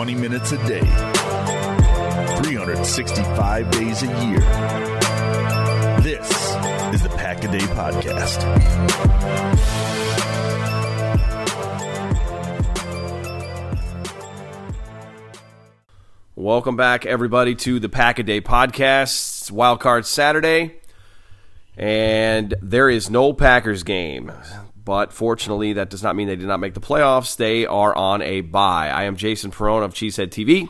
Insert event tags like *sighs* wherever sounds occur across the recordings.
20 minutes a day, 365 days a year. This is the Pack a Day Podcast. Welcome back, everybody, to the Pack a Day Podcast. It's Wild Card Saturday, and there is no Packers game. But fortunately, that does not mean they did not make the playoffs. They are on a bye. I am Jason Perone of Cheesehead TV,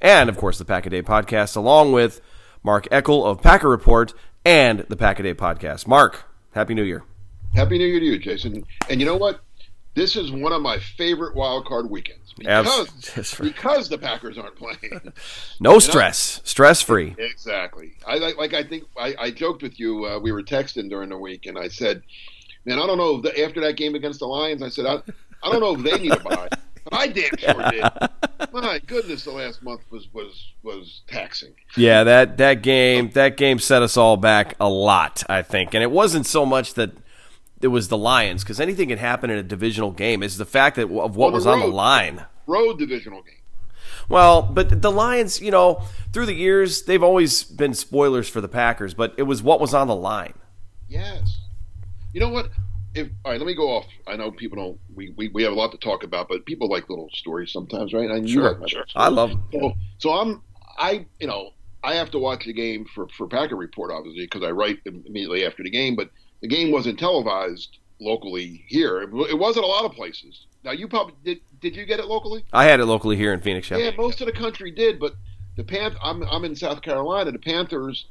and of course, the Pack a Day Podcast, along with Mark Eckel of Packer Report and the Pack a Day Podcast. Mark, Happy New Year. Happy New Year to you, Jason. And you know what? This is one of my favorite wild card weekends because *laughs* Abs- because the Packers aren't playing. *laughs* No stress, stress free. exactly. I like like I think I, I joked with you. Uh, we were texting during the week, and I said, "Man, I don't know." If the, after that game against the Lions, I said, "I, I don't know if they need a bye, But *laughs* I damn sure did. My goodness, the last month was was was taxing. Yeah, that that game that game set us all back a lot, I think. And it wasn't so much that it was the Lions because anything can happen in a divisional game. Is the fact that of what On was on the line. Road divisional game. Well, but the Lions, you know, through the years they've always been spoilers for the Packers, but it was what was on the line. Yes. You know what? If all right, let me go off. I know people don't. We, we, we have a lot to talk about, but people like little stories sometimes, right? And you Sure. like my I love them. So, so I'm I you know I have to watch the game for for Packer Report obviously because I write immediately after the game, but the game wasn't televised locally here. It, it was at a lot of places. Now you probably did. Did you get it locally? I had it locally here in Phoenix. Yeah. Yeah, most of the country did, but the Panth- I'm I'm in South Carolina. The Panthers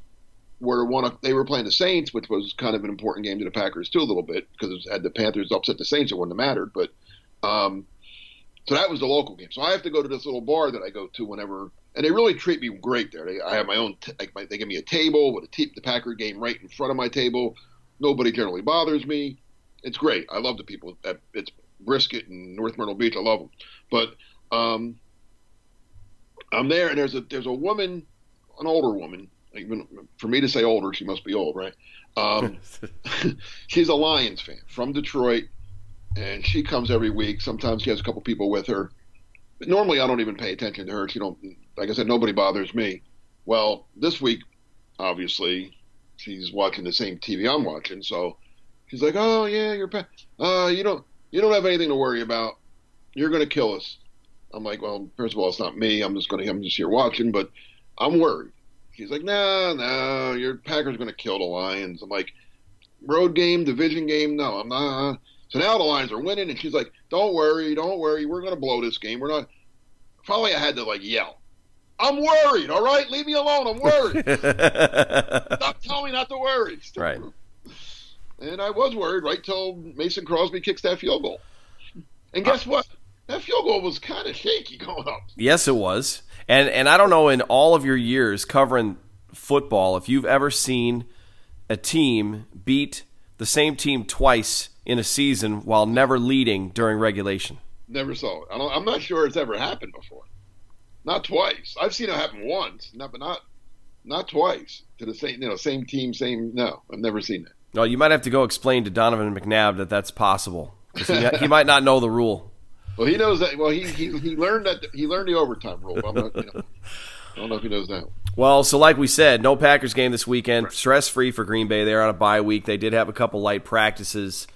were one of they were playing the Saints, which was kind of an important game to the Packers too a little bit because had the Panthers upset the Saints, it wouldn't have mattered. But um, so that was the local game. So I have to go to this little bar that I go to whenever, and they really treat me great there. They, I have my own, t- like my, they give me a table with a t- the Packer game right in front of my table. Nobody generally bothers me. It's great. I love the people. At, it's Brisket and North Myrtle Beach. I love them. But um, I'm there, and there's a there's a woman, an older woman. Even for me to say older, she must be old, right? Um, *laughs* *laughs* she's a Lions fan from Detroit, and she comes every week. Sometimes she has a couple people with her. But normally, I don't even pay attention to her. She don't. Like I said, nobody bothers me. Well, this week, obviously, she's watching the same TV I'm watching, so she's like, "Oh yeah, you're, pa- uh, you don't, you don't have anything to worry about. You're gonna kill us." I'm like, "Well, first of all, it's not me. I'm just gonna, I'm just here watching, but I'm worried." She's like, "No, no, your Packers are gonna kill the Lions." I'm like, "Road game, division game, no, I'm not." So now the Lions are winning, and she's like, "Don't worry, don't worry. We're gonna blow this game. We're not." Finally, I had to like yell. I'm worried. All right, leave me alone. I'm worried. *laughs* Stop telling me not to worry. right. And I was worried right till Mason Crosby kicks that field goal. And guess uh, what? That field goal was kind of shaky going up. Yes, it was. And and I don't know in all of your years covering football if you've ever seen a team beat the same team twice in a season while never leading during regulation. Never saw it. I don't, I'm not sure it's ever happened before. Not twice. I've seen it happen once, not but not not twice to the same you know same team same. No, I've never seen that. No, you might have to go explain to Donovan McNabb that that's possible. He, *laughs* he might not know the rule. Well, he knows that. Well, he he, he learned that he learned the overtime rule. But I'm not, you know, I don't know if he knows that. Well, so like we said, no Packers game this weekend. Stress free for Green Bay. They're on a bye week. They did have a couple light practices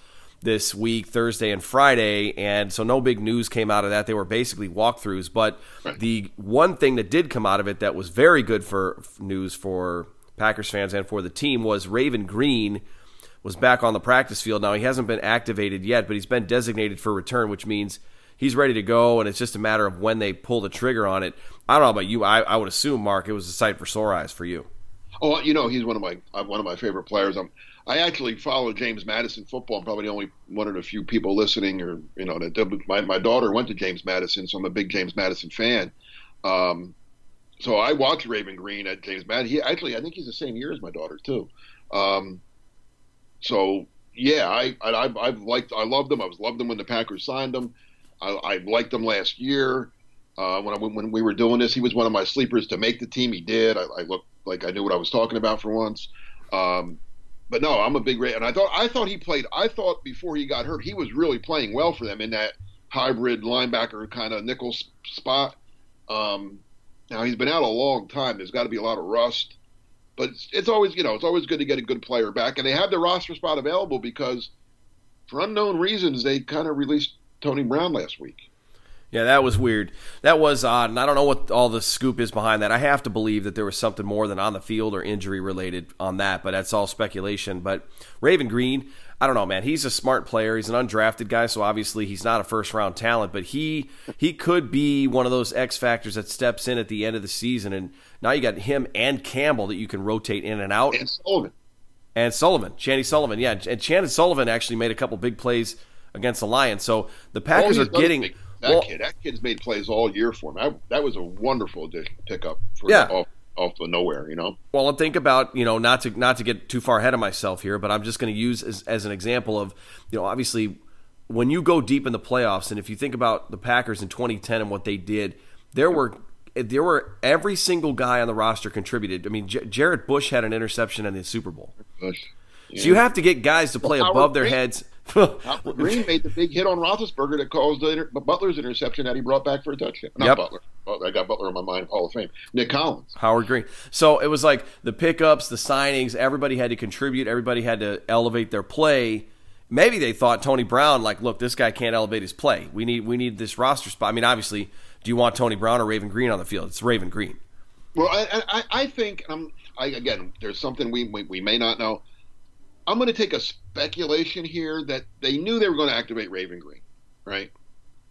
this week, Thursday and Friday, and so no big news came out of that. They were basically walkthroughs. But Right. the one thing that did come out of it that was very good for news for Packers fans and for the team was Raven Greene was back on the practice field. Now he hasn't been activated yet, but he's been designated for return, which means he's ready to go, and it's just a matter of when they pull the trigger on it. I don't know about you. I, I would assume, Mark, it was a sight for sore eyes for you. Oh, you know, he's one of my uh, one of my favorite players. I'm, I actually follow James Madison football. I'm probably the only one of the few people listening, or you know, that my my daughter went to James Madison, so I'm a big James Madison fan. Um, so I watched Raven Greene at James Madison. He actually, I think he's the same year as my daughter too. Um, so yeah, I, I I've, I've liked I loved him. I was loved him when the Packers signed him. I, I liked him last year. Uh, when I, when we were doing this, he was one of my sleepers to make the team. He did. I, I looked like I knew what I was talking about for once. Um, but no, I'm a big Ray, and I thought I thought he played. I thought before he got hurt, he was really playing well for them in that hybrid linebacker kind of nickel spot. Um, now he's been out a long time. There's got to be a lot of rust, but it's, it's always you know it's always good to get a good player back, and they have the roster spot available because for unknown reasons they kind of released Tony Brown last week. Yeah, that was weird. That was odd, and I don't know what all the scoop is behind that. I have to believe that there was something more than on the field or injury related on that, but that's all speculation. But Raven Greene, I don't know, man. He's a smart player. He's an undrafted guy, so obviously he's not a first round talent, but he he could be one of those X factors that steps in at the end of the season. And now you got him and Campbell that you can rotate in and out. And Sullivan. And Sullivan, Chandon Sullivan, yeah, and Chandon Sullivan actually made a couple big plays against the Lions. So the Packers are getting. big- that well, kid. That kid's made plays all year for him. That, that was a wonderful addition pickup for Yeah. off off the nowhere. You know. Well, and think about you know not to not to get too far ahead of myself here, but I'm just going to use as, as an example of you know obviously when you go deep in the playoffs, and if you think about the Packers in 2010 and what they did, there were there were every single guy on the roster contributed. I mean, J- Jarrett Bush had an interception in the Super Bowl, Bush. so you have to get guys to play Howard above their heads. *laughs* Green made the big hit on Roethlisberger that caused the inter- Butler's interception that he brought back for a touchdown. Not Yep. Butler. I got Butler on my mind, Hall of Fame. Nick Collins. Howard Green. So it was like the pickups, the signings, everybody had to contribute, everybody had to elevate their play. Maybe they thought Tony Brown, like, look, this guy can't elevate his play. We need we need this roster spot. I mean, obviously, do you want Tony Brown or Raven Greene on the field? It's Raven Greene. Well, I, I, I think, um, I, again, there's something we, we, we may not know. I'm going to take a speculation here that they knew they were going to activate Raven Greene, right?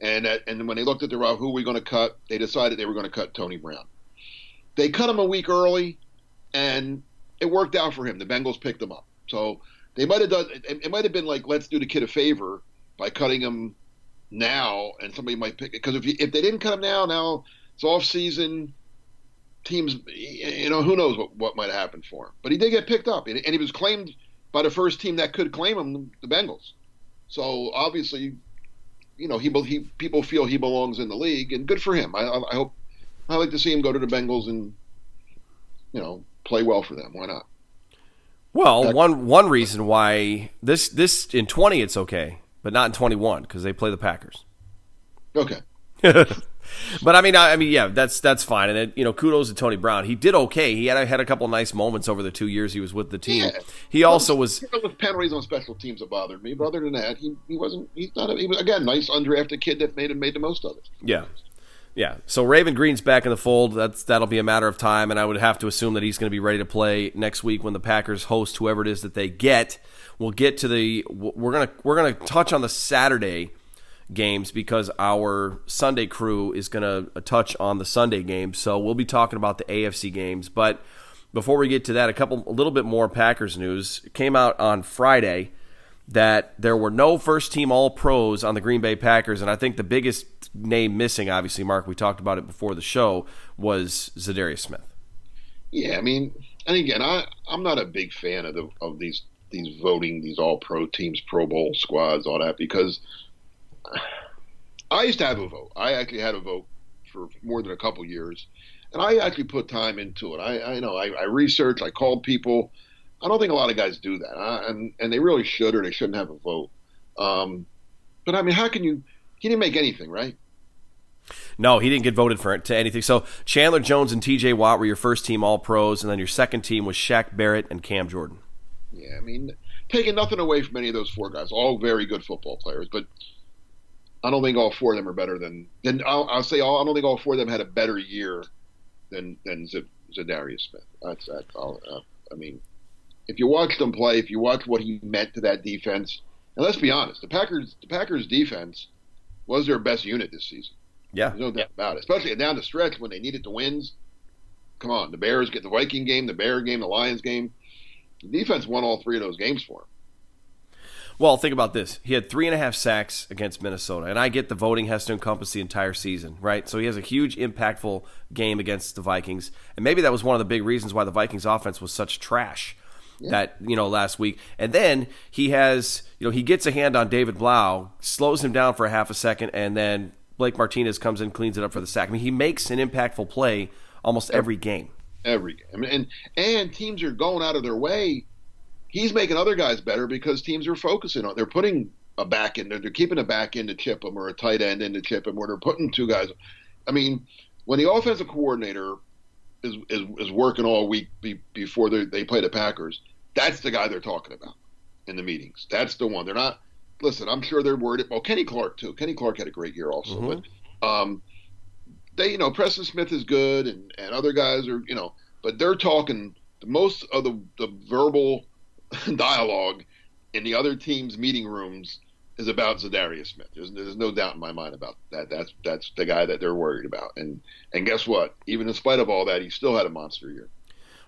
And that, and when they looked at the route, who are we going to cut? They decided they were going to cut Tony Brown. They cut him a week early, and it worked out for him. The Bengals picked him up, so they might have done. It, might have been like, let's do the kid a favor by cutting him now, and somebody might pick it because if you, if they didn't cut him now, now it's off season teams, you know, who knows what, what might happen for him. But he did get picked up, and he was claimed by the first team that could claim him, the Bengals. So obviously, you know, he, he people feel he belongs in the league, and good for him. I, I hope I like to see him go to the Bengals and you know play well for them. Why not? Well, That- one one reason why this this in 20 it's okay, but not in 21 because they play the Packers. Okay. *laughs* But I mean, I, I mean, yeah, that's that's fine. And it, you know, kudos to Tony Brown. He did okay. He had had a couple nice moments over the two years he was with the team. Yeah. He also was It was penalties on special teams that bothered me, but other than that, he, he wasn't. He's not. A, he was again nice undrafted kid that made and made the most of it. Yeah. Yeah. So Raven Greene's back in the fold. That's that'll be a matter of time, and I would have to assume that he's going to be ready to play next week when the Packers host whoever it is that they get. We'll get to the we're gonna we're gonna touch on the Saturday games because our Sunday crew is gonna touch on the Sunday games. So we'll be talking about the AFC games, but before we get to that, a couple a little bit more Packers news came out on Friday that there were no first team all pros on the Green Bay Packers. And I think the biggest name missing, obviously, Mark, we talked about it before the show, was Zadarius Smith. Yeah, I mean, and again, I I'm not a big fan of the of these these voting these all pro teams, Pro Bowl squads, all that because I used to have a vote. I actually had a vote for more than a couple years, and I actually put time into it. I, I know I, I researched, I called people. I don't think a lot of guys do that, I, and and they really should or they shouldn't have a vote. Um, but I mean, how can you? He didn't make anything, right? No, he didn't get voted for to anything. So Chandler Jones and T.J. Watt were your first team All Pros, and then your second team was Shaq Barrett and Cam Jordan. Yeah, I mean, taking nothing away from any of those four guys, all very good football players, but I don't think all four of them are better than. Then I'll, I'll say all, I don't think all four of them had a better year than than Z- Zadarius Smith. That's that's all. Uh, I mean, if you watch them play, if you watch what he meant to that defense, and let's be honest, the Packers the Packers defense was their best unit this season. Yeah, There's no doubt about it. Especially down the stretch when they needed the wins. Come on, the Bears get the Viking game, the Bear game, the Lions game. The defense won all three of those games for him. Well, think about this. He had three and a half sacks against Minnesota, and I get the voting has to encompass the entire season, right? So he has a huge, impactful game against the Vikings, and maybe that was one of the big reasons why the Vikings offense was such trash that you know last week. And then he has, you know, he gets a hand on David Blough, slows him down for a half a second, and then Blake Martinez comes in, cleans it up for the sack. I mean, he makes an impactful play almost every game. every game. I mean, and and teams are going out of their way. He's making other guys better because teams are focusing on. They're putting a back in. They're, they're keeping a back in to chip him or a tight end in to chip him, or they're putting two guys. I mean, when the offensive coordinator is is, is working all week be, before they, they play the Packers, that's the guy they're talking about in the meetings. That's the one. They're not. Listen, I'm sure they're worried. Well, Kenny Clark too. Kenny Clark had a great year also, Mhm. but um, they, you know, Preston Smith is good, and and other guys are, you know, but they're talking. Most of the the verbal *laughs* dialogue in the other teams' meeting rooms is about Zadarius Smith. There's, there's no doubt in my mind about that. That's that's the guy that they're worried about. And and guess what? Even in spite of all that, he still had a monster year.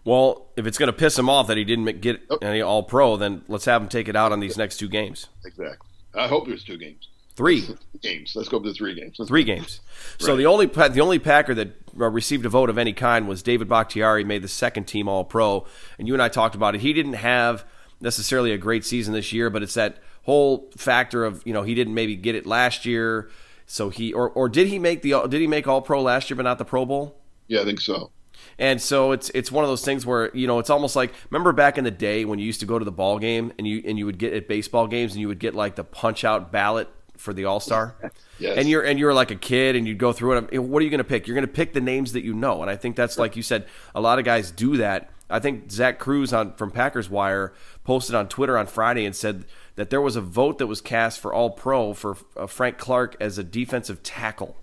Well, if it's going to piss him off that he didn't get any All Pro, then let's have him take it out on these next two games. Exactly. I hope there's two games. Three, *laughs* Games. Let's go to three games. *laughs* three games. So Right. the only the only Packer that uh, received a vote of any kind was David Bakhtiari, made the second team All Pro, and you and I talked about it. He didn't have necessarily a great season this year, but it's that whole factor of you know he didn't maybe get it last year, so he or or did he make the did he make All Pro last year but not the Pro Bowl? Yeah, I think so. And so it's it's one of those things where you know it's almost like remember back in the day when you used to go to the ball game and you and you would get at baseball games and you would get like the punch out ballot for the All Star. *laughs* Yes. And you're and you're like a kid and you'd go through it. What are you going to pick? You're going to pick the names that you know. And I think that's like you said. A lot of guys do that. I think Zach Kruse on from Packers Wire posted on Twitter on Friday and said that there was a vote that was cast for All Pro for uh, Frank Clark as a defensive tackle.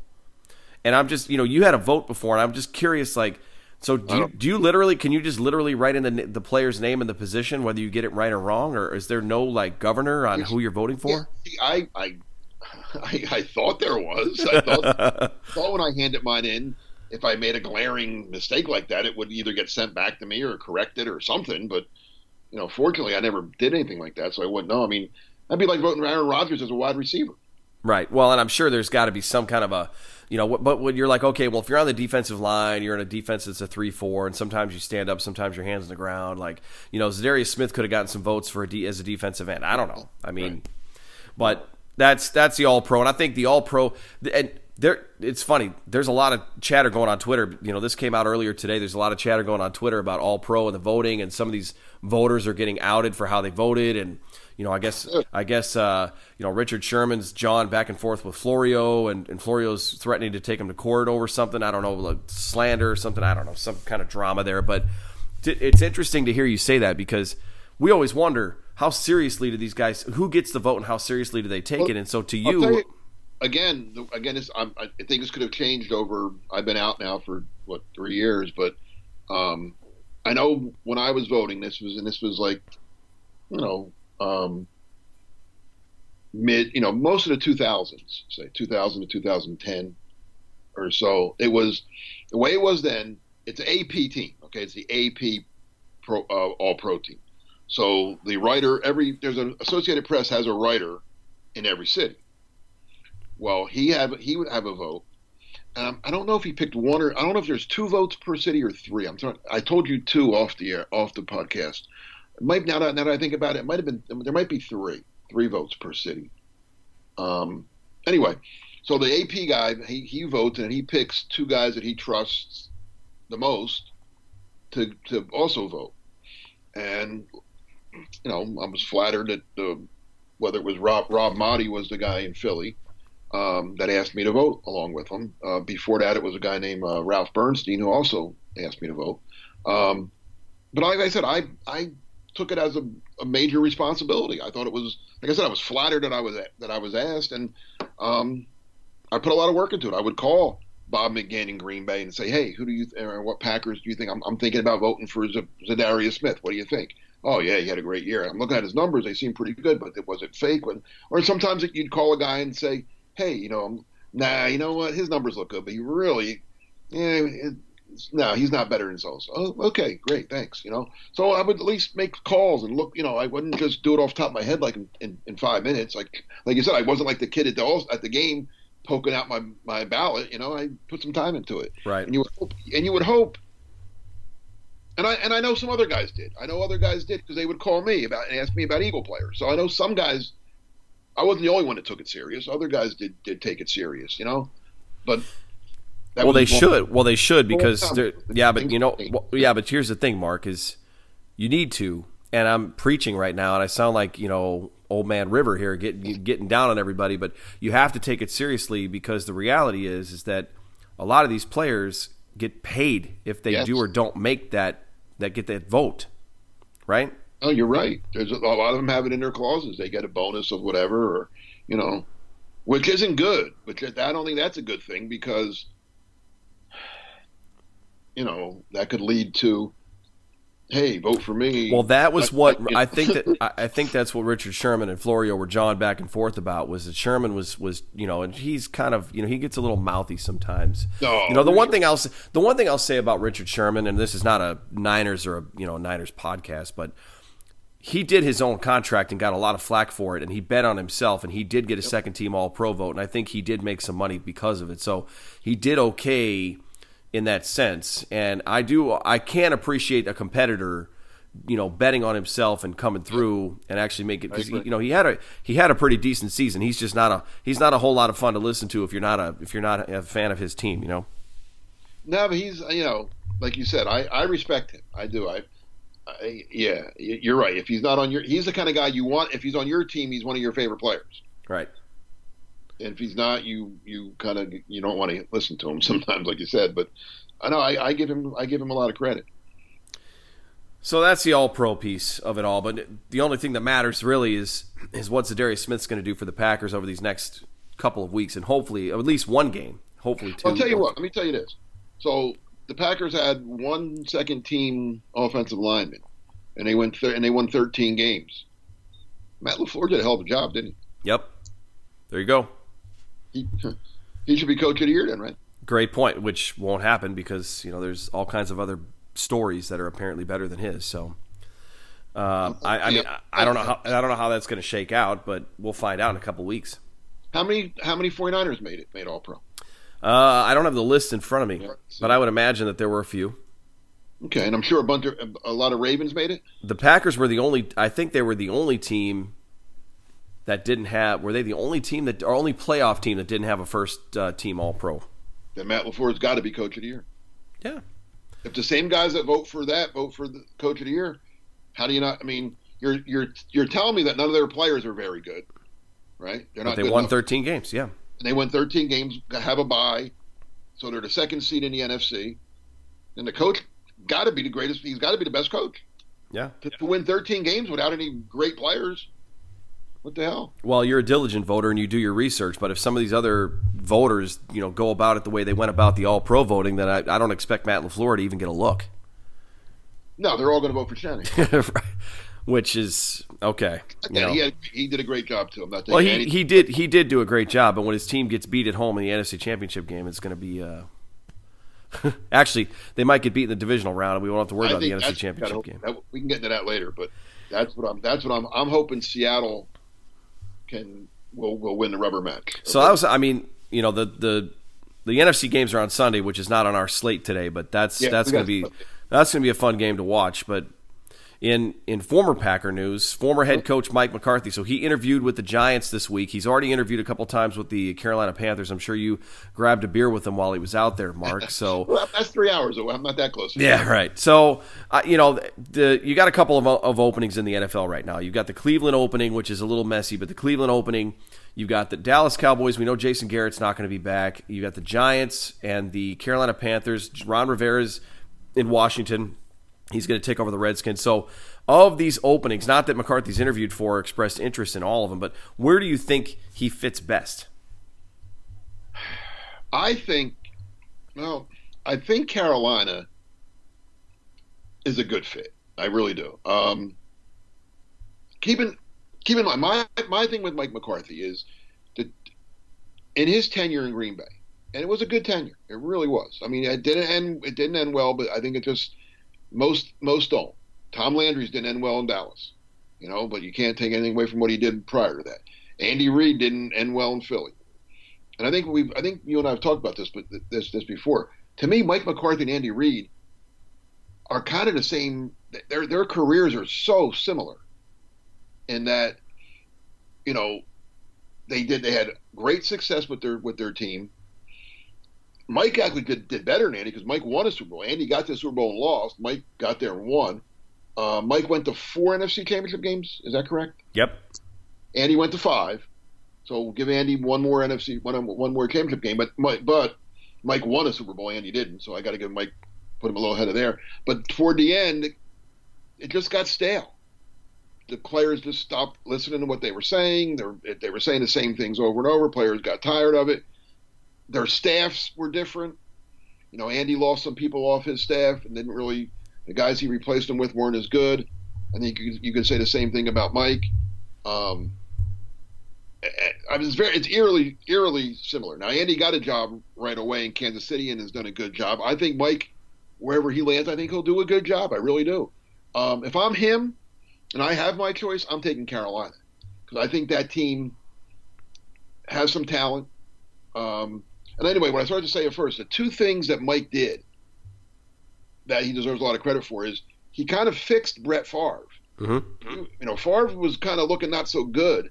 And I'm just, you know, you had a vote before, and I'm just curious, like, so do you, do you literally, can you just literally write in the, the player's name and the position, whether you get it right or wrong, or is there no like governor on who you're voting Yeah, for? see, I, I, *laughs* I, I thought there was. I thought, *laughs* thought when I handed mine in, if I made a glaring mistake like that, it would either get sent back to me or corrected or something. But you know, fortunately, I never did anything like that, so I wouldn't know. I mean, that'd be like voting for Aaron Rodgers as a wide receiver. Right. Well, and I'm sure there's got to be some kind of a, you know, but when you're like, okay, well, if you're on the defensive line, you're in a defense that's a three-four, and sometimes you stand up, sometimes your hands on the ground. Like, you know, Zadarius Smith could have gotten some votes for a D, as a defensive end. I don't know. I mean, but that's that's the All Pro, and I think the All Pro and. There, it's funny. There's a lot of chatter going on Twitter. You know, this came out earlier today. There's a lot of chatter going on Twitter about All Pro and the voting, and some of these voters are getting outed for how they voted. And you know, I guess, I guess, uh, you know, Richard Sherman's John back and forth with Florio, and, and Florio's threatening to take him to court over something. I don't know, like slander or something. I don't know, some kind of drama there. But it's interesting to hear you say that because we always wonder how seriously do these guys, who gets the vote, and how seriously do they take Well, it? And so to you, again, the- again, I think this could have changed over. I've been out now for what three years, but um, I know when I was voting, this was and this was like, you know, um, mid, you know, most of the 2000s, say 2000 to 2010 or so. It was the way it was then. It's an AP team. Okay, it's the AP pro, uh, All Pro team. So the writer, every there's an Associated Press has a writer in every city. Well, he have he would have a vote. Um, I don't know if he picked one or I don't know if there's two votes per city or three. I'm sorry, I told you two off the air, off the podcast. It might now that now that I think about it, it might have been there might be three three votes per city. Um, anyway, so the AP guy he he votes and he picks two guys that he trusts the most to to also vote, and you know I was flattered that the whether it was Rob Rob Maaddi was the guy in Philly um, that asked me to vote along with him. Uh, before that, it was a guy named uh, Ralph Bernstein who also asked me to vote. Um, but like I said, I I took it as a, a, major responsibility. I thought it was like I said, I was flattered that I was that I was asked, and um, I put a lot of work into it. I would call Bob McGinn in Green Bay and say, "Hey, who do you th- or what Packers do you think? I'm, I'm thinking about voting for Z- Zadarius Smith. What do you think?" Oh yeah, he had a great year. I'm looking at his numbers; they seem pretty good, but it was it fake? When, or sometimes you'd call a guy and say, "Hey, you know, nah, you know what? His numbers look good, but he really, yeah, it, no, he's not better than so. Oh, okay, great, thanks. You know, so I would at least make calls and look. You know, I wouldn't just do it off the top of my head like in, in, in five minutes. Like like you said, I wasn't like the kid at the at the game poking out my my ballot. You know, I put some time into it. right? And you would hope, and you would hope. And I and I know some other guys did. I know other guys did because they would call me about and ask me about Eagle players. So I know some guys. I wasn't the only one that took it serious. Other guys did did take it serious. You know, but well, they should. Well, they should because Well, they're, yeah, but you know, well, yeah, but here's the thing, Mark, is you need to, and I'm preaching right now, and I sound like you know old man River here, getting getting down on everybody, but you have to take it seriously because the reality is is that a lot of these players get paid if they Yes. do or don't make that that get that vote, right? Oh, you're right. There's a, a lot of them have it in their clauses. They get a bonus of whatever, or you know, which isn't good. Which I don't think that's a good thing because, you know, that could lead to, hey, vote for me. Well, that was what I think that *laughs* I think that's what Richard Sherman and Florio were jawing back and forth about was that Sherman was was you know and he's kind of you know he gets a little mouthy sometimes. No, you know the one thing I'll say, the one thing I'll say about Richard Sherman and this is not a Niners or a you know Niners podcast, but he did his own contract and got a lot of flack for it, and he bet on himself, and he did get a second team All Pro vote, and I think he did make some money because of it. So he did okay in that sense, and I do I can appreciate a competitor, you know, betting on himself and coming through and actually make it because you know he had a he had a pretty decent season. He's just not a he's not a whole lot of fun to listen to if you're not a if you're not a fan of his team, you know. no, but he's you know, like you said, I I respect him. I do. I. I, yeah, you're right. If he's not on your, he's the kind of guy you want. If he's on your team, he's one of your favorite players. Right. And if he's not, you you kind of you don't want to listen to him *laughs* sometimes, like you said. But I know I, I give him I give him a lot of credit. So that's the all pro piece of it all. But the only thing that matters really is is what Zadarius Smith's going to do for the Packers over these next couple of weeks, and hopefully at least one game, hopefully two. I'll tell you what. Let me tell you this. So the Packers had one second team offensive lineman, and they went thir- and they won 13 games. Matt LaFleur did a hell of a job, didn't he? Yep. There you go. he? *laughs* He should be coach of the year then, right? Great point, which won't happen because you know there's all kinds of other stories that are apparently better than his. So. Um, I, I mean, I, I don't know how I don't know how that's going to shake out, but we'll find out in a couple weeks. How many how many 49ers made it made All Pro? Uh, I don't have the list in front of me, Yeah. but I would imagine that there were a few. Okay, and I'm sure a bunch of a lot of Ravens made it. the Packers were the only. I think they were the only team that didn't have. Were they the only team that, or only playoff team that didn't have a first uh, team All Pro? Then Matt LaFleur's got to be coach of the year. Yeah, If the same guys that vote for that vote for the coach of the year, how do you not? I mean, you're you're you're telling me that none of their players are very good, right? They're but they good won enough. 13 games. Yeah, and they won 13 games, have a bye, so they're the second seed in the NFC. And the coach got to be the greatest. He's got to be the best coach yeah. to, to win 13 games without any great players. What the hell? Well, you're a diligent voter and you do your research, but if some of these other voters, you know, go about it the way they went about the All Pro voting, then I, I don't expect Matt LaFleur to even get a look. No, they're all going to vote for Shanahan. *laughs* Right. Which is okay. you Yeah, know. he had, he did a great job too. I'm not Well, he, he did he did do a great job, but when his team gets beat at home in the NFC Championship game, it's going to be. Uh... *laughs* Actually, they might get beat in the divisional round, and we won't have to worry I about the NFC Championship game. that- we can get into that later, but that's what I'm. That's what I'm. I'm hoping Seattle can will will win the rubber match. So that was, I mean, you know, the the the NFC games are on Sunday, which is not on our slate today, but that's Yeah, that's going to be that's going to be a fun game to watch. But in in former Packer news, former head coach Mike McCarthy, so he interviewed with the Giants this week. He's already interviewed a couple times with the Carolina Panthers. I'm sure you grabbed a beer with him while he was out there, Mark. *laughs* So. Well, that's three hours away. I'm not that close. Yeah, right. So, uh, you know, the you got a couple of, of openings in the NFL right now. You've got the Cleveland opening, which is a little messy, but the Cleveland opening, you've got the Dallas Cowboys. We know Jason Garrett's not going to be back. You've got the Giants and the Carolina Panthers. Ron Rivera's in Washington. He's going to take over the Redskins. So, of these openings, not that McCarthy's interviewed for or expressed interest in all of them, but where do you think he fits best? I think. Well, I think Carolina is a good fit. I really do. Um, keep in keep in mind my my thing with Mike McCarthy is that in his tenure in Green Bay, and it was a good tenure. It really was. I mean, it didn't end it didn't end well, but I think it just most most don't. Tom Landry's didn't end well in Dallas, you know, but you can't take anything away from what he did prior to that. Andy Reid didn't end well in Philly, and I think we I think you and I have talked about this, but this this before. To me, Mike McCarthy and Andy Reid are kind of the same. Their their careers are so similar, in that, you know, they did they had great success with their with their team. Mike actually did, did better than Andy because Mike won a Super Bowl. Andy got to the Super Bowl and lost. Mike got there and won. Uh, Mike went to four NFC Championship games. Is that correct? Yep. Andy went to five. So we'll give Andy one more NFC, one one more championship game. But Mike, but Mike won a Super Bowl, Andy didn't, so I got to give Mike put him a little ahead of there. But toward the end, it just got stale. The players just stopped listening to what they were saying. They were, they were saying the same things over and over. Players got tired of it. Their staffs were different. You know, Andy lost some people off his staff and didn't really. The guys he replaced them with weren't as good. I think you, you could say the same thing about Mike. Um, I mean, it's very, it's eerily, eerily similar. Now, Andy got a job right away in Kansas City and has done a good job. I think Mike, wherever he lands, I think he'll do a good job. I really do. Um, if I'm him, and I have my choice, I'm taking Carolina because I think that team has some talent. Um, and anyway, what I started to say at first, the two things that Mike did that he deserves a lot of credit for is he kind of fixed Brett Favre. Mm-hmm. You know, Favre was kind of looking not so good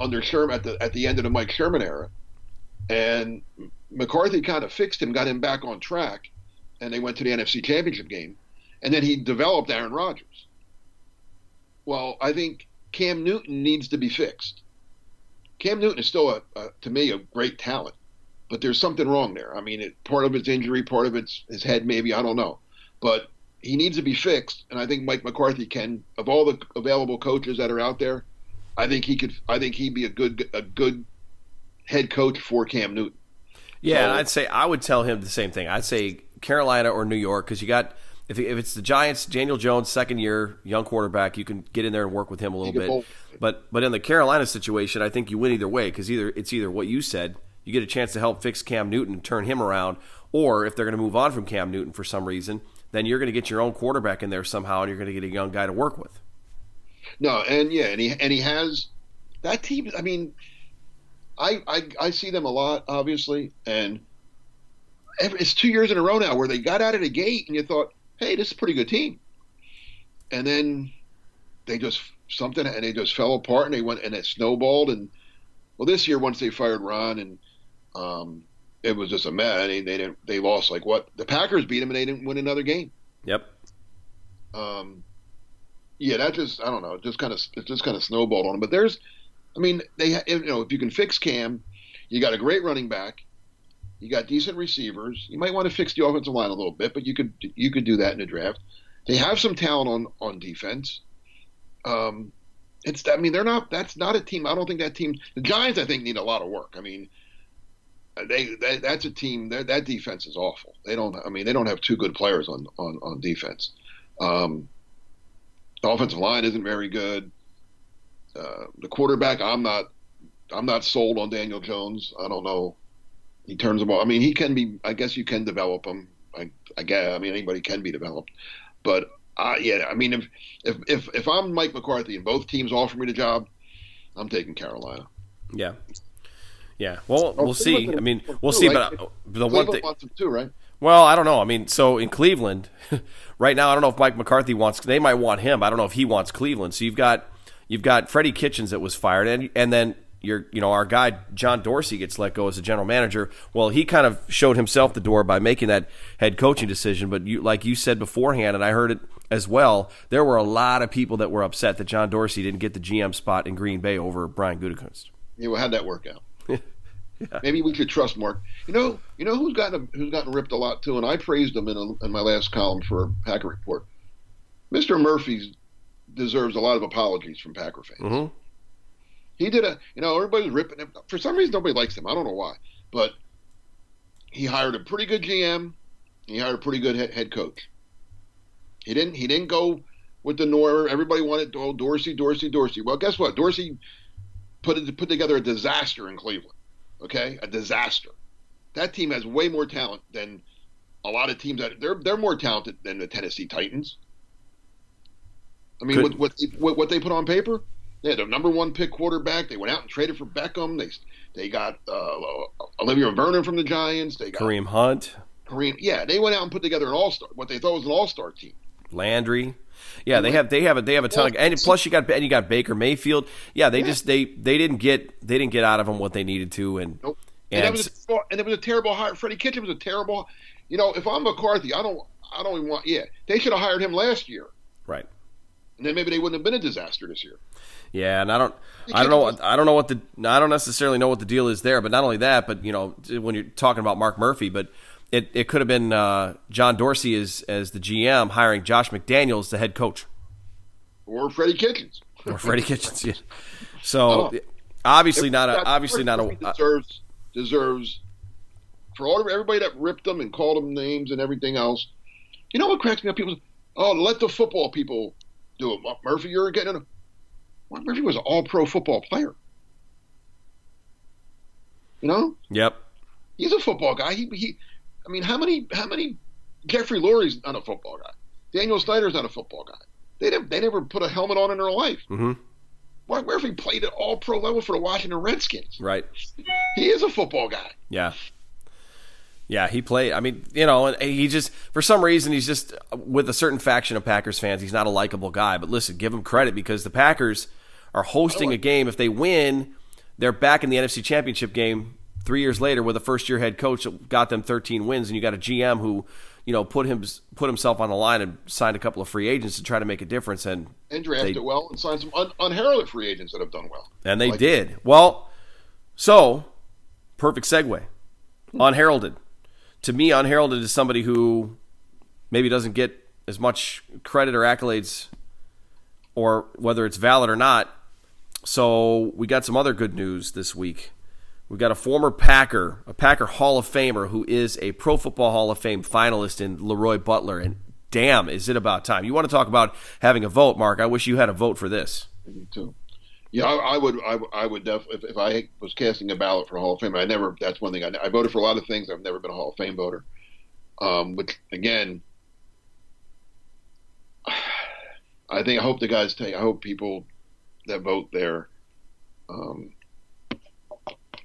under Sherman at the at the end of the Mike Sherman era, and McCarthy kind of fixed him, got him back on track, and they went to the NFC Championship game, and then he developed Aaron Rodgers. Well, I think Cam Newton needs to be fixed. Cam Newton is still a, a to me a great talent, but there's something wrong there. I mean, it, part of it's injury, part of it's his head, maybe I don't know, but he needs to be fixed, and I think Mike McCarthy can. Of all the available coaches that are out there, I think he could. I think he'd be a good a good head coach for Cam Newton. Yeah, so, I'd say I would tell him the same thing. I'd say Carolina or New York because you got if if it's the Giants, Daniel Jones, second year young quarterback, you can get in there and work with him a little bit. Both. But but in the Carolina situation, I think you win either way because either it's either what you said, you get a chance to help fix Cam Newton, and turn him around, or if they're going to move on from Cam Newton for some reason, then you're going to get your own quarterback in there somehow, and you're going to get a young guy to work with. No, and yeah, and he and he has that team. I mean, I I, I see them a lot, obviously, and it's two years in a row now where they got out of the gate, and you thought, hey, this is a pretty good team, and then they just something, and they just fell apart, and they went and it snowballed, and well, this year once they fired Ron, and um, it was just a mess. They, they didn't. They lost like what the Packers beat them, and they didn't win another game. Yep. Um, yeah, that just I don't know, just kind of it just kind of snowballed on them. But there's, I mean, they you know if you can fix Cam, you got a great running back, you got decent receivers. You might want to fix the offensive line a little bit, but you could you could do that in the draft. They have some talent on on defense. Um, it's I mean they're not that's not a team. I don't think that team. The Giants I think need a lot of work. I mean. They, they that's a team that defense is awful. They don't I mean they don't have two good players on on on defense. Um, the offensive line isn't very good. Uh, the quarterback, I'm not, I'm not sold on Daniel Jones. I don't know. He turns the ball. I mean, he can be. I guess you can develop him. I, I guess. I mean, anybody can be developed. But uh, yeah, I mean, if if if if I'm Mike McCarthy and both teams offer me the job, I'm taking Carolina. Yeah. Yeah. Well, oh, we'll see. I mean, we'll see. But uh, the one thing, wants him too, right? Well, I don't know. I mean, so in Cleveland, *laughs* right now, I don't know if Mike McCarthy wants. They might want him. I don't know if he wants Cleveland. So you've got you've got Freddie Kitchens that was fired, and and then your you know our guy John Dorsey gets let go as a general manager. Well, he kind of showed himself the door by making that head coaching decision. But you, like you said beforehand, and I heard it as well, there were a lot of people that were upset that John Dorsey didn't get the GM spot in Green Bay over Brian Gutekunst. Yeah, well, how'd that work out? Yeah. Maybe we should trust Mark. You know, you know who's gotten who's gotten ripped a lot too, and I praised him in, a, in my last column for Packer Report. Mr. Murphy deserves a lot of apologies from Packer fans. Mm-hmm. He did a, you know, everybody's ripping him. For some reason, nobody likes him. I don't know why, but he hired a pretty good GM. He hired a pretty good head coach. He didn't. He didn't go with the norm. Everybody wanted oh Dorsey, Dorsey, Dorsey. Well, guess what? Dorsey put it, put together a disaster in Cleveland. Okay, a disaster. That team has way more talent than a lot of teams. That they're they're more talented than the Tennessee Titans. I mean, what what they, what, what they put on paper, they had a number one pick quarterback. They went out and traded for Beckham. They they got uh, Olivier Vernon from the Giants. They got Kareem Hunt. Kareem, yeah, they went out and put together an all star. What they thought was an all star team. Landry. Yeah, they have they have a they have a ton of and plus you got and you got Baker Mayfield. Yeah, they yeah. just they they didn't get they didn't get out of them what they needed to and nope. and, and, it was a, and it was a terrible hire. Freddie Kitchen was a terrible. You know, if I'm McCarthy, I don't I don't even want. Yeah, they should have hired him last year. Right. And then maybe they wouldn't have been a disaster this year. Yeah, and I don't, I don't know, what, I don't know what the, I don't necessarily know what the deal is there. But not only that, but you know, when you're talking about Mark Murphy, but it, it could have been uh, John Dorsey as as the GM hiring Josh McDaniels the head coach, or Freddie Kitchens, or Freddie *laughs* Kitchens. Yeah. So obviously not a, obviously not a deserves deserves for all everybody that ripped them and called them names and everything else. You know what cracks me up? People, oh, let the football people do it. Murphy, you're getting a Mark Murphy was an all pro football player. You know? Yep. He's a football guy. He, he I mean, how many how many Jeffrey Lurie's not a football guy. Daniel Snyder's not a football guy. They never they never put a helmet on in their life. Mm-hmm. Mark Murphy played at all pro level for the Washington Redskins. Right. He is a football guy. Yeah. Yeah, he played. I mean, you know, and he just for some reason he's just with a certain faction of Packers fans. He's not a likable guy. But listen, give him credit because the Packers are hosting a game. If they win, they're back in the NFC Championship game three years later with a first year head coach that got them 13 wins, and you got a GM who you know put him put himself on the line and signed a couple of free agents to try to make a difference and and drafted they, well and signed some un, unheralded free agents that have done well. And they like did well. So perfect segue. Unheralded to me, unheralded is somebody who maybe doesn't get as much credit or accolades, or whether it's valid or not. So we got some other good news this week. We got a former Packer, a Packer Hall of Famer who is a Pro Football Hall of Fame finalist in LeRoy Butler. And damn, is it about time? You want to talk about having a vote, Mark? I wish you had a vote for this. Me too. Yeah, I, I would. I, I would definitely. If, if, I was casting a ballot for Hall of Fame, I never. That's one thing. I, I voted for a lot of things. I've never been a Hall of Fame voter. Um, which again, *sighs* I think. I hope the guys take. I hope people that vote there um,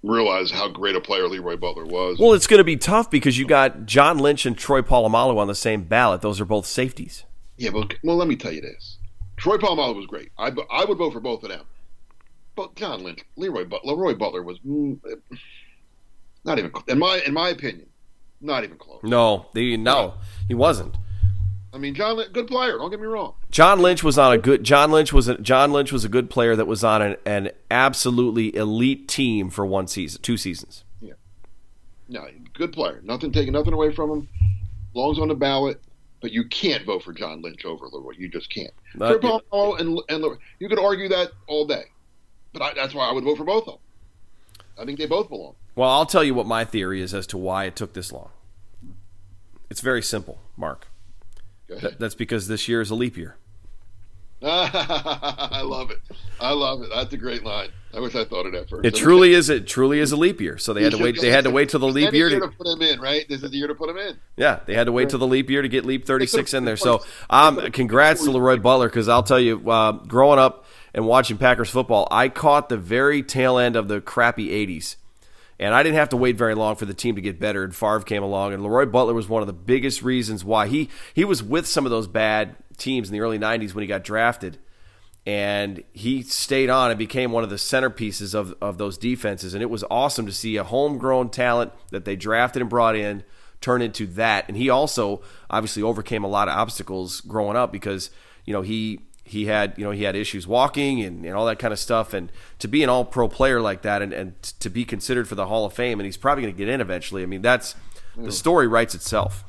realize how great a player LeRoy Butler was. Well, it's going to be tough because you got John Lynch and Troy Polamalu on the same ballot. Those are both safeties. Yeah, but well, let me tell you this: Troy Polamalu was great. I I would vote for both of them. But John Lynch, LeRoy Butler, LeRoy Butler was mm, not even in my in my opinion, not even close. No, the, no, he wasn't. I mean, John, good player. Don't get me wrong. John Lynch was on a good. John Lynch was a, John Lynch was a good player that was on an, an absolutely elite team for one season, two seasons. Yeah, no, good player. Nothing taking nothing away from him. Longs on the ballot, but you can't vote for John Lynch over LeRoy. You just can't. Uh, and and LeRoy, you could argue that all day. But I, that's why I would vote for both of them. I think they both belong. Well, I'll tell you what my theory is as to why it took this long. It's very simple, Mark. That's because this year is a leap year. *laughs* I love it. I love it. That's a great line. I wish I thought of that first. It truly is. It truly is a leap year. So they had to wait. They had to wait till the leap year to, to, put him in. Right. This is the year to put him in. Yeah, they had to wait till the leap year to get leap thirty six in there. So, um, congrats to LeRoy Butler because I'll tell you, uh, growing up and watching Packers football, I caught the very tail end of the crappy 80s. And I didn't have to wait very long for the team to get better. And Favre came along, and LeRoy Butler was one of the biggest reasons why he he was with some of those bad teams in the early '90s when he got drafted, and he stayed on and became one of the centerpieces of of those defenses. And it was awesome to see a homegrown talent that they drafted and brought in turn into that. And he also obviously overcame a lot of obstacles growing up because you know he he had you know he had issues walking and, and all that kind of stuff and to be an all pro player like that and, and to be considered for the hall of fame and he's probably going to get in eventually i mean that's mm. the story writes itself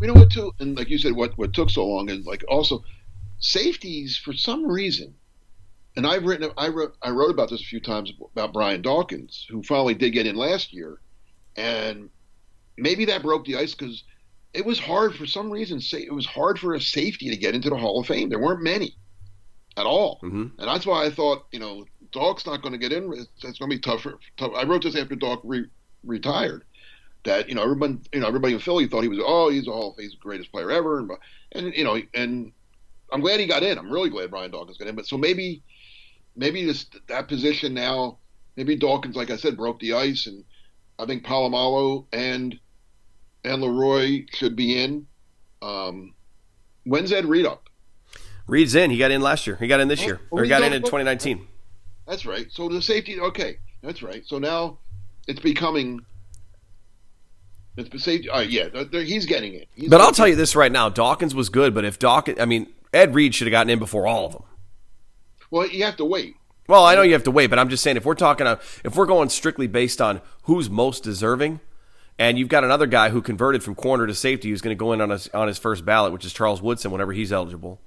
you know what too and like you said what what took so long and like also safeties for some reason and i've written i wrote i wrote about this a few times about brian dawkins who finally did get in last year and maybe that broke the ice because it was hard for some reason. It was hard for a safety to get into the Hall of Fame. There weren't many at all. Mm-hmm. And that's why I thought, you know, Dawk's not going to get in. It's, it's going to be tougher. Tough. I wrote this after Dock re- retired. That you know, everybody, you know, everybody in Philly thought he was, oh, he's a Hall of Fame's greatest player ever, and and you know, and I'm glad he got in. I'm really glad Brian Dawkins got in. But so maybe, maybe this that position now, maybe Dawkins, like I said, broke the ice, and I think Polamalu and and LeRoy should be in. Um, when's Ed Reed up? Reed's in. He got in last year. He got in this oh, year. Or he got in in 2019. That's right. So the safety. Okay, that's right. So now it's becoming. It's the safety. Uh, yeah, he's getting it. He's but I'll tell you this right now: Dawkins was good, but if Dawkins, I mean, Ed Reed should have gotten in before all of them. Well, you have to wait. Well, I know you have to wait, but I'm just saying if we're talking, uh, if we're going strictly based on who's most deserving, and you've got another guy who converted from corner to safety who's going to go in on his on his first ballot, which is Charles Woodson, whenever he's eligible.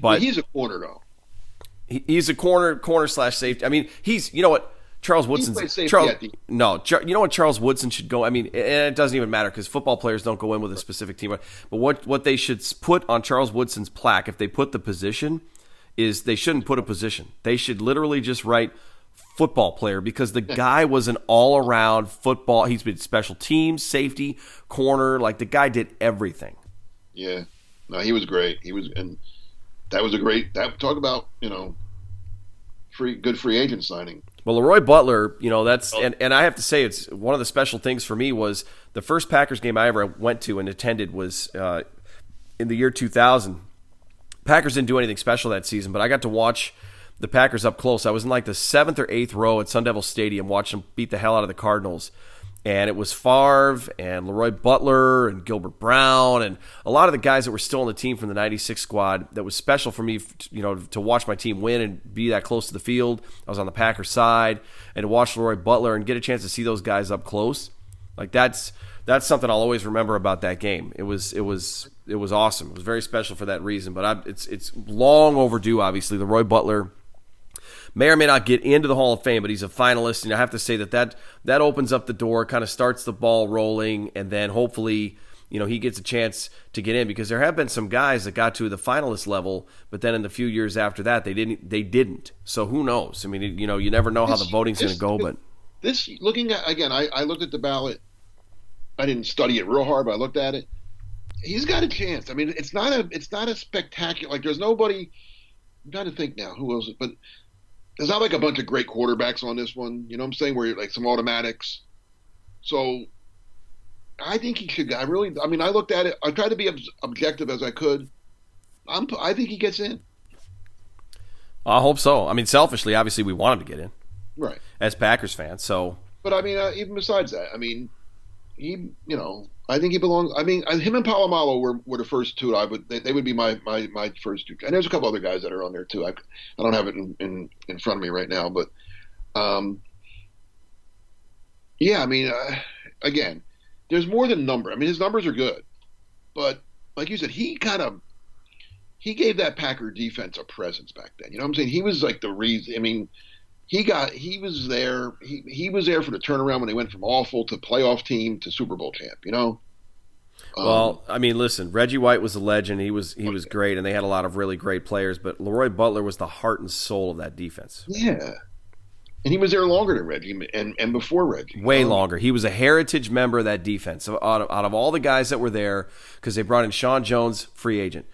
But he's a corner though. He, he's a corner corner slash safety. I mean, he's you know what Charles Woodson. Charles, no, you know what Charles Woodson should go. I mean, and it doesn't even matter because football players don't go in with a specific team. But what what they should put on Charles Woodson's plaque, if they put the position, is they shouldn't put a position. They should literally just write football player because the guy was an all around football. He's been special teams, safety, corner. Like the guy did everything. Yeah, no, he was great. He was, and that was a great. That talk about you know, free good free agent signing. Well, LeRoy Butler, you know, that's and, and I have to say it's one of the special things for me was the first Packers game I ever went to and attended was uh, in the year 2000. Packers didn't do anything special that season, but I got to watch the Packers up close. I was in like the seventh or eighth row at Sun Devil Stadium watching them beat the hell out of the Cardinals. And it was Favre and LeRoy Butler and Gilbert Brown and a lot of the guys that were still on the team from the 96 squad that was special for me, you know, to watch my team win and be that close to the field. I was on the Packers side and to watch LeRoy Butler and get a chance to see those guys up close. Like that's that's something I'll always remember about that game. It was it was it was awesome. It was very special for that reason. But I, it's it's long overdue. Obviously, The LeRoy Butler may or may not get into the Hall of Fame, but he's a finalist, and I have to say that that that opens up the door, kind of starts the ball rolling, and then hopefully. You know, he gets a chance to get in because there have been some guys that got to the finalist level, but then in the few years after that, they didn't. They didn't. So who knows? I mean, you know, you never know how the voting's going to go, but This looking at again, I, I looked at the ballot. I didn't study it real hard, but I looked at it. He's got a chance. I mean, it's not a it's not a spectacular. Like there's nobody. I'm trying to think now who else, but there's not like a bunch of great quarterbacks on this one. You know what I'm saying? Where you're like some automatics. So I think he should. I really. I mean, I looked at it. I tried to be ob- objective as I could. I'm. I think he gets in. I hope so. I mean, selfishly, obviously, we want him to get in Right. as Packers fans. So But I mean, uh, even besides that, I mean, he, you know, I think he belongs. I mean, him and Polamalu were, were the first two. I would they, they would be my, my my first two. And there's a couple other guys that are on there too. I, I don't have it in, in, in front of me right now, but um, yeah, I mean, uh, again, there's more than number. I mean, his numbers are good, but like you said, he kind of he gave that Packer defense a presence back then. You know what I'm saying? He was like the reason. I mean he got he was there he, he was there for the turnaround when they went from awful to playoff team to Super Bowl champ, you know? Um, Well, I mean, listen, Reggie White was a legend. He was he was great, and they had a lot of really great players. But LeRoy Butler was the heart and soul of that defense. yeah. And he was there longer than Reggie and, and before Reggie. Way Um, longer. He was a heritage member of that defense. So out of, out of all the guys that were there, because they brought in Sean Jones, free agent.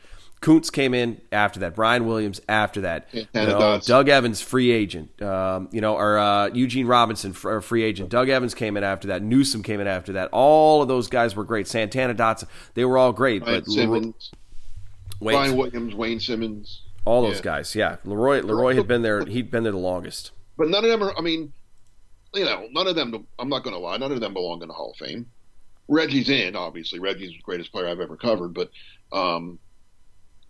Koonce came in after that. Brian Williams after that. You know, Doug Evans, free agent. Um, you know, or uh, Eugene Robinson, uh, free agent. Doug Evans came in after that. Newsome came in after that. All of those guys were great. Santana Dotson, they were all great. But Simmons, Brian Williams, Wayne Simmons. all those Yeah. guys, yeah. LeRoy, LeRoy had been there. He'd been there the longest. But none of them are I mean, you know, none of them I'm not gonna lie, none of them belong in the Hall of Fame. Reggie's in, obviously. Reggie's the greatest player I've ever covered, but um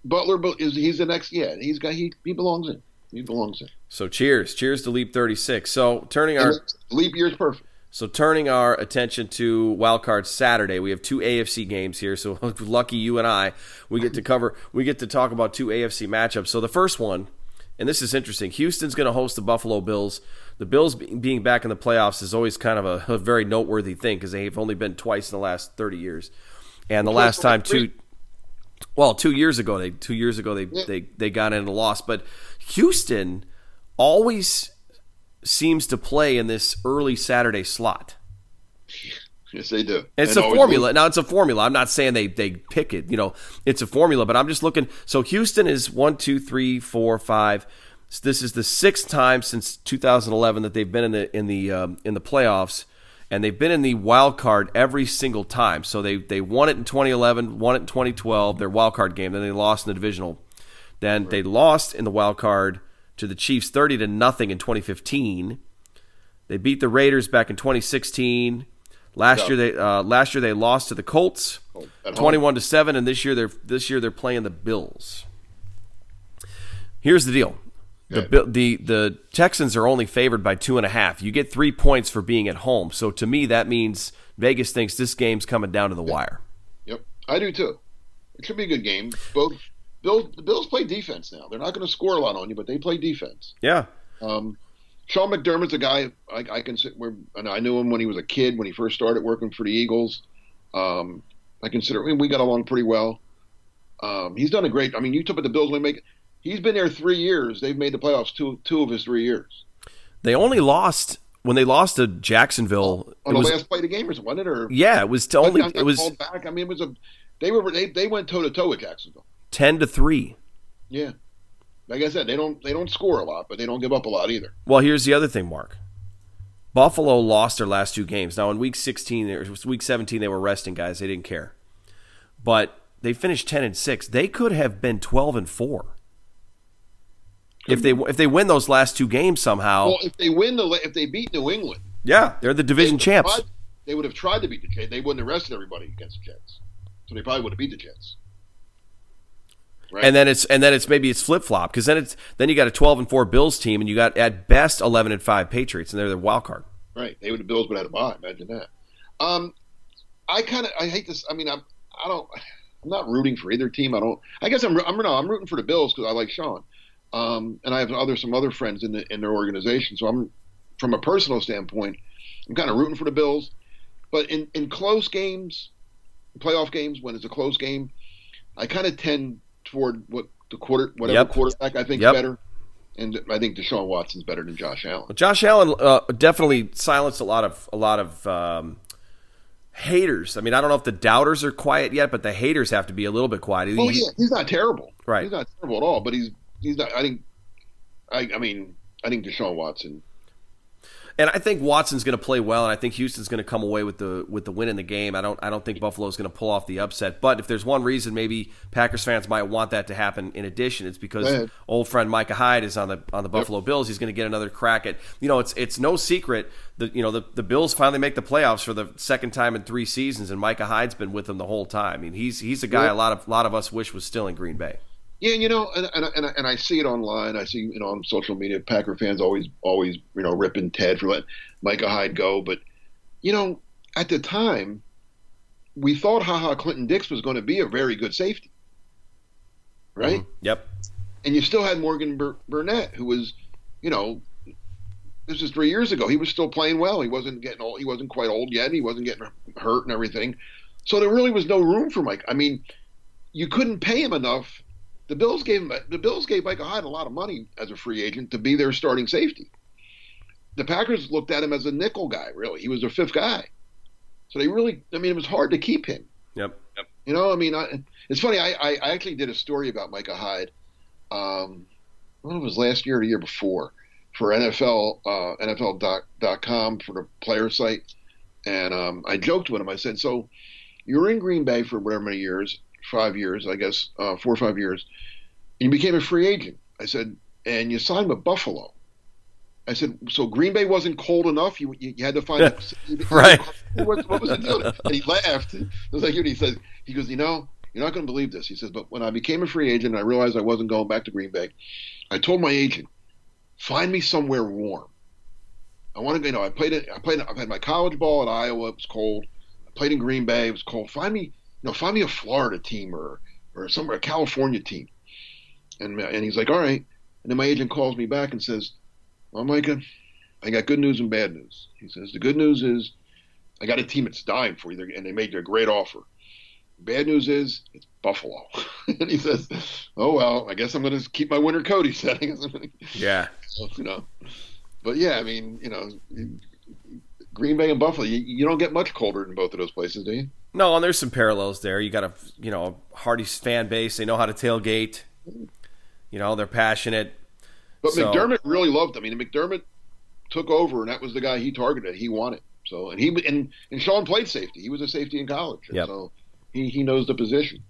Butler is he's the next yeah, he's got he he belongs in. He belongs in. So cheers, cheers to Leap Thirty Six. So turning our leap year's perfect. So turning our attention to Wild Card Saturday, we have two AFC games here. So *laughs* lucky you and I, we get to cover, we get to talk about two AFC matchups. So the first one, and this is interesting. Houston's going to host the Buffalo Bills. The Bills being back in the playoffs is always kind of a, *laughs* a very noteworthy thing because they've only been twice in the last thirty years, and the last time two, well, two years ago they two years ago they they they got in and lost. But Houston always seems to play in this early Saturday slot. Yes, they do. It's And a formula. Now it's a formula. I'm not saying they they pick it. You know, it's a formula. But I'm just looking. So Houston is one, two, three, four, five. This is the sixth time since 2011 that they've been in the in the um, in the playoffs, and they've been in the wild card every single time. So they they won it in 2011, won it in 2012, their wild card game. Then they lost in the divisional. Then they lost in the wild card to the Chiefs 30 to nothing in 2015. They beat the Raiders back in 2016. Last year they uh, last year they lost to the Colts, At home. 21 to seven, and this year they're this year they're playing the Bills. Here's the deal: The, the the Texans are only favored by two and a half. You get three points for being at home. So to me, that means Vegas thinks this game's coming down to the wire. Yep, I do too. It should be a good game. Both Bills, the Bills play defense now. They're not going to score a lot on you, but they play defense. Yeah, Um, Sean McDermott's a guy I, I consider. And I knew him when he was a kid when he first started working for the Eagles. Um, I consider I mean, we got along pretty well. Um, he's done a great. I mean, you took the Bills. When we make. He's been there three years. They've made the playoffs two two of his three years. they only lost when they lost to Jacksonville. Oh, it On the was, last play of the game, or wasn't it? Or yeah, it was to only it was back. I mean, it was a. They were they, they went toe to toe with Jacksonville. ten to three. Yeah, like I said, they don't they don't score a lot, but they don't give up a lot either. Well, here's the other thing, Mark. Buffalo lost their last two games. Now in week 16 or week 17 they were resting guys. They didn't care. But they finished 10 and 6. They could have been 12 and 4. If they if they win those last two games somehow. Well, if they win the if they beat New England, yeah, they're the division they champs. tried- they would have tried to beat the Jets. They wouldn't have rested everybody against the Jets, so they probably would have beat the Jets. Right? And then it's and then it's maybe it's flip flop because then it's then you got a 12 and 4 Bills team and you got at best 11 and 5 Patriots and they're the wild card. right, they would have Bills would have had a bye. Imagine that. Um, I kind of I hate this. I mean, I'm I don't I'm not rooting for either team. I don't. I guess I'm I'm no I'm rooting for the Bills because I like Sean, um, and I have other some other friends in the in their organization. So I'm from a personal standpoint, I'm kind of rooting for the Bills. But in in close games, playoff games when it's a close game, I kind of tend toward what the quarter whatever Yep. quarterback I think Yep. better. And I think Deshaun Watson's better than Josh Allen. Well, Josh Allen uh, definitely silenced a lot of a lot of um, haters. I mean, I don't know if the doubters are quiet yet, but the haters have to be a little bit quiet. Oh He- yeah, he's not terrible. Right. He's not terrible at all. But he's he's not. I think. I I mean I think Deshaun Watson. And I think Watson's going to play well, and I think Houston's going to come away with the with the win in the game. I don't I don't think Buffalo's going to pull off the upset. But if there's one reason maybe Packers fans might want that to happen in addition, it's because old friend Micah Hyde is on the on the Buffalo Bills. He's going to get another crack at you know it's it's no secret that you know the, the Bills finally make the playoffs for the second time in three seasons, and Micah Hyde's been with them the whole time. I mean he's he's a guy Yeah. a lot of lot of us wish was still in Green Bay. Yeah, and you know, and and and, and I see it online. I see you know on social media, Packer fans always always you know ripping Ted for letting Micah Hyde go. But you know, at the time, we thought Ha Ha Clinton-Dix was going to be a very good safety, right? Mhm. Yep. and you still had Morgan Bur- Burnett, who was, you know, this is three years ago. He was still playing well. He wasn't getting old. He wasn't quite old yet. He wasn't getting hurt and everything. So there really was no room for Mike. I mean, you couldn't pay him enough. The Bills gave him. The Bills gave Micah Hyde a lot of money as a free agent to be their starting safety. The Packers looked at him as a nickel guy. Really, he was their fifth guy. So they really. I mean, it was hard to keep him. Yep. You know, I mean, I, it's funny. I, I, I actually did a story about Micah Hyde. Um, I don't know if it was last year or the year before for NFL uh, NFL.com for the player site, and um, I joked with him. I said, "So you were in Green Bay for whatever many years, five years, I guess, uh, four or five years, and you became a free agent." I said, "And you signed with Buffalo." I said, "So Green Bay wasn't cold enough. You you, you had to find a, *laughs* Right. What, what was the deal?" And he laughed. It was like he said, "He goes, you know, you're not going to believe this." He says, "But when I became a free agent, and I realized I wasn't going back to Green Bay. I told my agent, find me somewhere warm. I want to, go, you know, I played it. I played. I've had my college ball at Iowa. It was cold. I played in Green Bay. It was cold. Find me, know, find me a Florida team or or somewhere a California team." And and he's like, "All right." And then my agent calls me back and says, "Well, Micah, I got good news and bad news." He says, "The good news is I got a team that's dying for you, and they made you a great offer. Bad news is it's Buffalo." *laughs* and he says, "Oh well, I guess I'm going to keep my winter coat." He said, I guess *laughs* Yeah. "You know." But yeah, I mean, you know, Green Bay and Buffalo, you, you don't get much colder in both of those places, do you? No, and there's some parallels there. You got a you know a hardy fan base. They know how to tailgate. You know they're passionate. But So- McDermott really loved. him. I mean, McDermott took over, and that was the guy he targeted. He wanted. So, and he and and Sean played safety. He was a safety in college. Yep. So he he knows the position.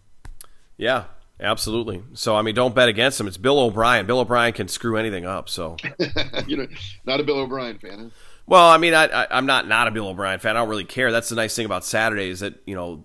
Yeah, absolutely. So I mean, don't bet against him. It's Bill O'Brien. Bill O'Brien can screw anything up. So *laughs* you know, not a Bill O'Brien fan. Huh? Well, I mean, I, I, am not not a Bill O'Brien fan. I don't really care. That's the nice thing about Saturday is that you know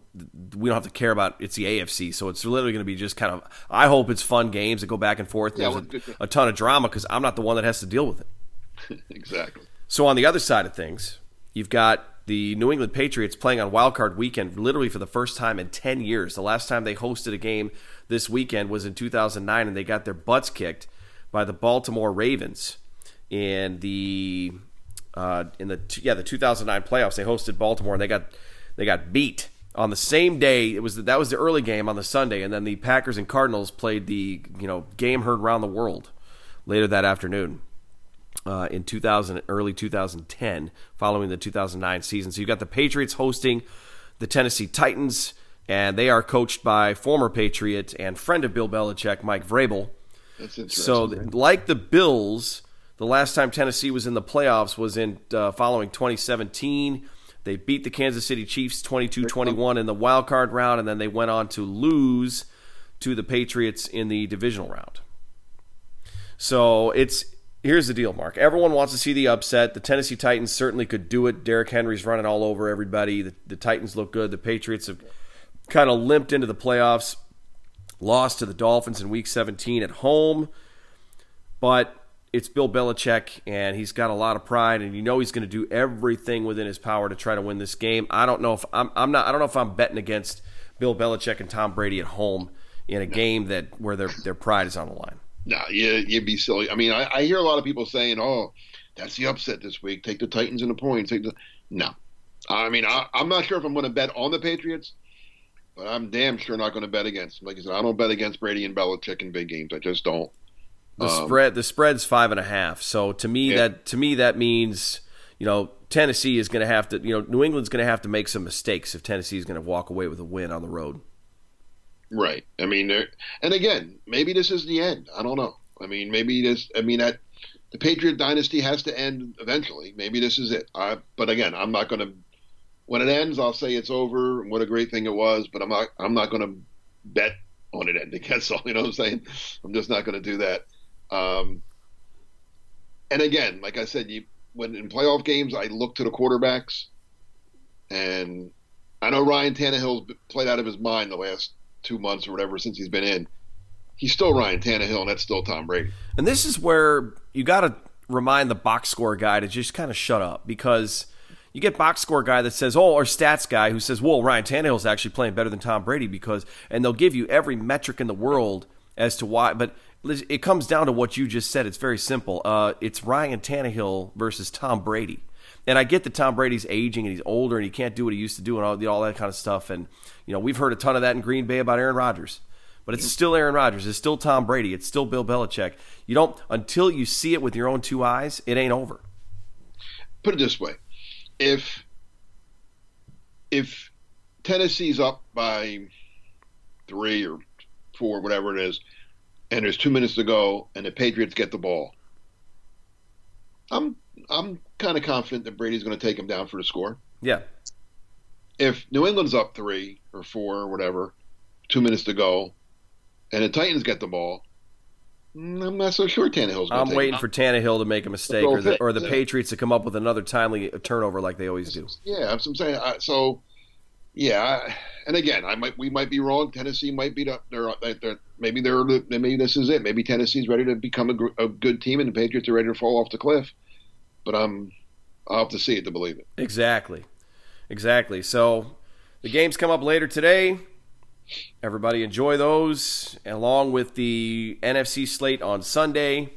we don't have to care about it's the AFC, so it's literally going to be just kind of. I hope it's fun games that go back and forth. Yeah, There's a, a ton of drama because I'm not the one that has to deal with it. *laughs* exactly. So on the other side of things, you've got the New England Patriots playing on Wild Card Weekend, literally for the first time in 10 years. The last time they hosted a game this weekend was in 2009, and they got their butts kicked by the Baltimore Ravens in the uh, in the yeah the 2009 playoffs. They hosted Baltimore and they got they got beat on the same day. It was that was the early game on the Sunday, and then the Packers and Cardinals played the you know game heard around the world later that afternoon. Uh, in 2000, early 2010, following the 2009 season. So you've got the Patriots hosting the Tennessee Titans, and they are coached by former Patriot and friend of Bill Belichick, Mike Vrabel. so, like the Bills, the last time Tennessee was in the playoffs was in uh, following 2017. They beat the Kansas City Chiefs 22-21 in the wild card round, and then they went on to lose to the Patriots in the divisional round. So it's here's the deal, Mark. Everyone wants to see the upset. The Tennessee Titans certainly could do it. Derrick Henry's running all over everybody. The, the Titans look good. The Patriots have kind of limped into the playoffs, lost to the Dolphins in Week 17 at home, but it's Bill Belichick, and he's got a lot of pride, and you know he's going to do everything within his power to try to win this game. I don't know if I'm, I'm not. I don't know if I'm betting against Bill Belichick and Tom Brady at home in a no. game that where their their pride is on the line. No, you you'd be silly. I mean, I, I, hear a lot of people saying, "Oh, that's the upset this week. Take the Titans and the points." Take the no. I mean, I, I'm not sure if I'm going to bet on the Patriots, but I'm damn sure not going to bet against them. Like I said, I don't bet against Brady and Belichick in big games. I just don't. The um, spread the spread's five and a half. So to me yeah. that to me that means you know Tennessee is going to have to you know New England's going to have to make some mistakes if Tennessee is going to walk away with a win on the road. Right. I mean, and again, maybe this is the end. I don't know. I mean, maybe this. I mean that the Patriot dynasty has to end eventually. Maybe this is it. I, but again, I'm not going to. When it ends, I'll say it's over. What a great thing it was. But I'm not. I'm not going to bet on it ending. *laughs* That's all. You know what I'm saying? I'm just not going to do that. Um, and again, like I said, you when in playoff games, I look to the quarterbacks, and I know Ryan Tannehill's played out of his mind the last two months or whatever since he's been in. He's still Ryan Tannehill, and that's still Tom Brady. And this is where you got to remind the box score guy to just kind of shut up because you get box score guy that says, oh, or stats guy who says, well, Ryan Tannehill's actually playing better than Tom Brady because, and they'll give you every metric in the world as to why, but it comes down to what you just said. It's very simple. Uh, it's Ryan Tannehill versus Tom Brady. And I get that Tom Brady's aging and he's older and he can't do what he used to do and all, all that kind of stuff. And, you know, we've heard a ton of that in Green Bay about Aaron Rodgers. But it's still Aaron Rodgers. It's still Tom Brady. It's still Bill Belichick. You don't, until you see it with your own two eyes, it ain't over. Put it this way if, if Tennessee's up by three or four, whatever it is, and there's two minutes to go, and the Patriots get the ball. I'm I'm kind of confident that Brady's going to take him down for the score. Yeah. If New England's up three or four or whatever, two minutes to go, and the Titans get the ball, mm, I'm not so sure Tannehill's. Going to. I'm waiting for Tannehill to make a mistake, or the, or the yeah. Patriots to come up with another timely turnover like they always do. Yeah, that's what I'm saying. so, yeah, and again, I might we might be wrong. Tennessee might be up. They're maybe they're maybe this is it. Maybe Tennessee's ready to become a, a, good team, and the Patriots are ready to fall off the cliff. But I'm I'll have to see it to believe it. Exactly, exactly. So the games come up later today. Everybody enjoy those, along with the NFC slate on Sunday.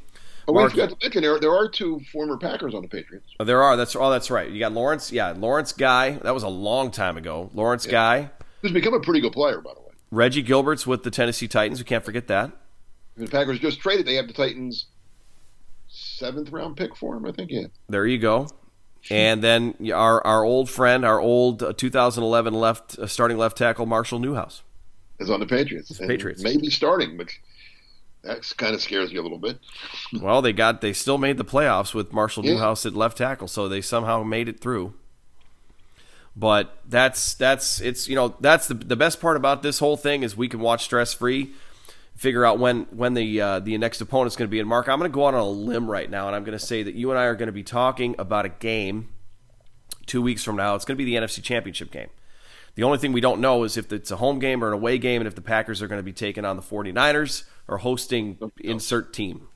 Oh, we forgot to mention there, there are two former Packers on the Patriots. Oh, there are. That's oh, that's right. You got Lawrence. Yeah, Lawrence Guy. That was a long time ago. Lawrence yeah. Guy. Who's become a pretty good player, by the way. Reggie Gilbert's with the Tennessee Titans. We can't forget that. The Packers just traded. They have the Titans' seventh round pick for him, I think. Yeah. There you go. And then our our old friend, our old uh, 2011 left uh, starting left tackle Marshall Newhouse is on the Patriots. Patriots maybe starting, but that kind of scares you a little bit. *laughs* well, they got they still made the playoffs with Marshall yeah. Newhouse at left tackle, so they somehow made it through. But that's that's it's you know that's the the best part about this whole thing is we can watch stress free. figure out when when the uh, the next opponent's going to be. And Mark, I'm going to go out on a limb right now, and I'm going to say that you and I are going to be talking about a game two weeks from now. It's going to be the NFC Championship game. The only thing we don't know is if it's a home game or an away game, and if the Packers are going to be taking on the 49ers or hosting insert team.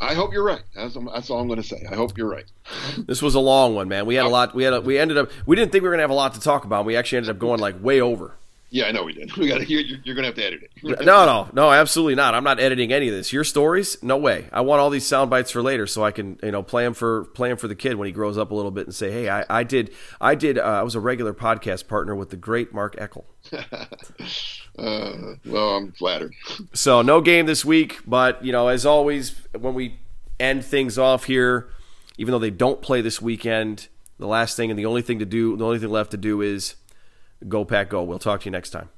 I hope you're right. That's, that's all I'm going to say. I hope you're right. This was a long one, man. We had a lot. We had. A, we ended up. We didn't think we were going to have a lot to talk about. We actually ended up going like way over. Yeah, I know we did. *laughs* We got. You're, you're going to have to edit it. no, no, no, absolutely not. I'm not editing any of this. Your stories, no way. I want all these sound bites for later, so I can, you know, play them for play them for the kid when he grows up a little bit and say, "Hey, I, I did, I did, uh, I was a regular podcast partner with the great Mark Eckel." *laughs* uh, well, I'm flattered. *laughs* So no game this week, but you know, as always, when we end things off here, even though they don't play this weekend, the last thing and the only thing to do, the only thing left to do is Go Pack Go. We'll talk to you next time.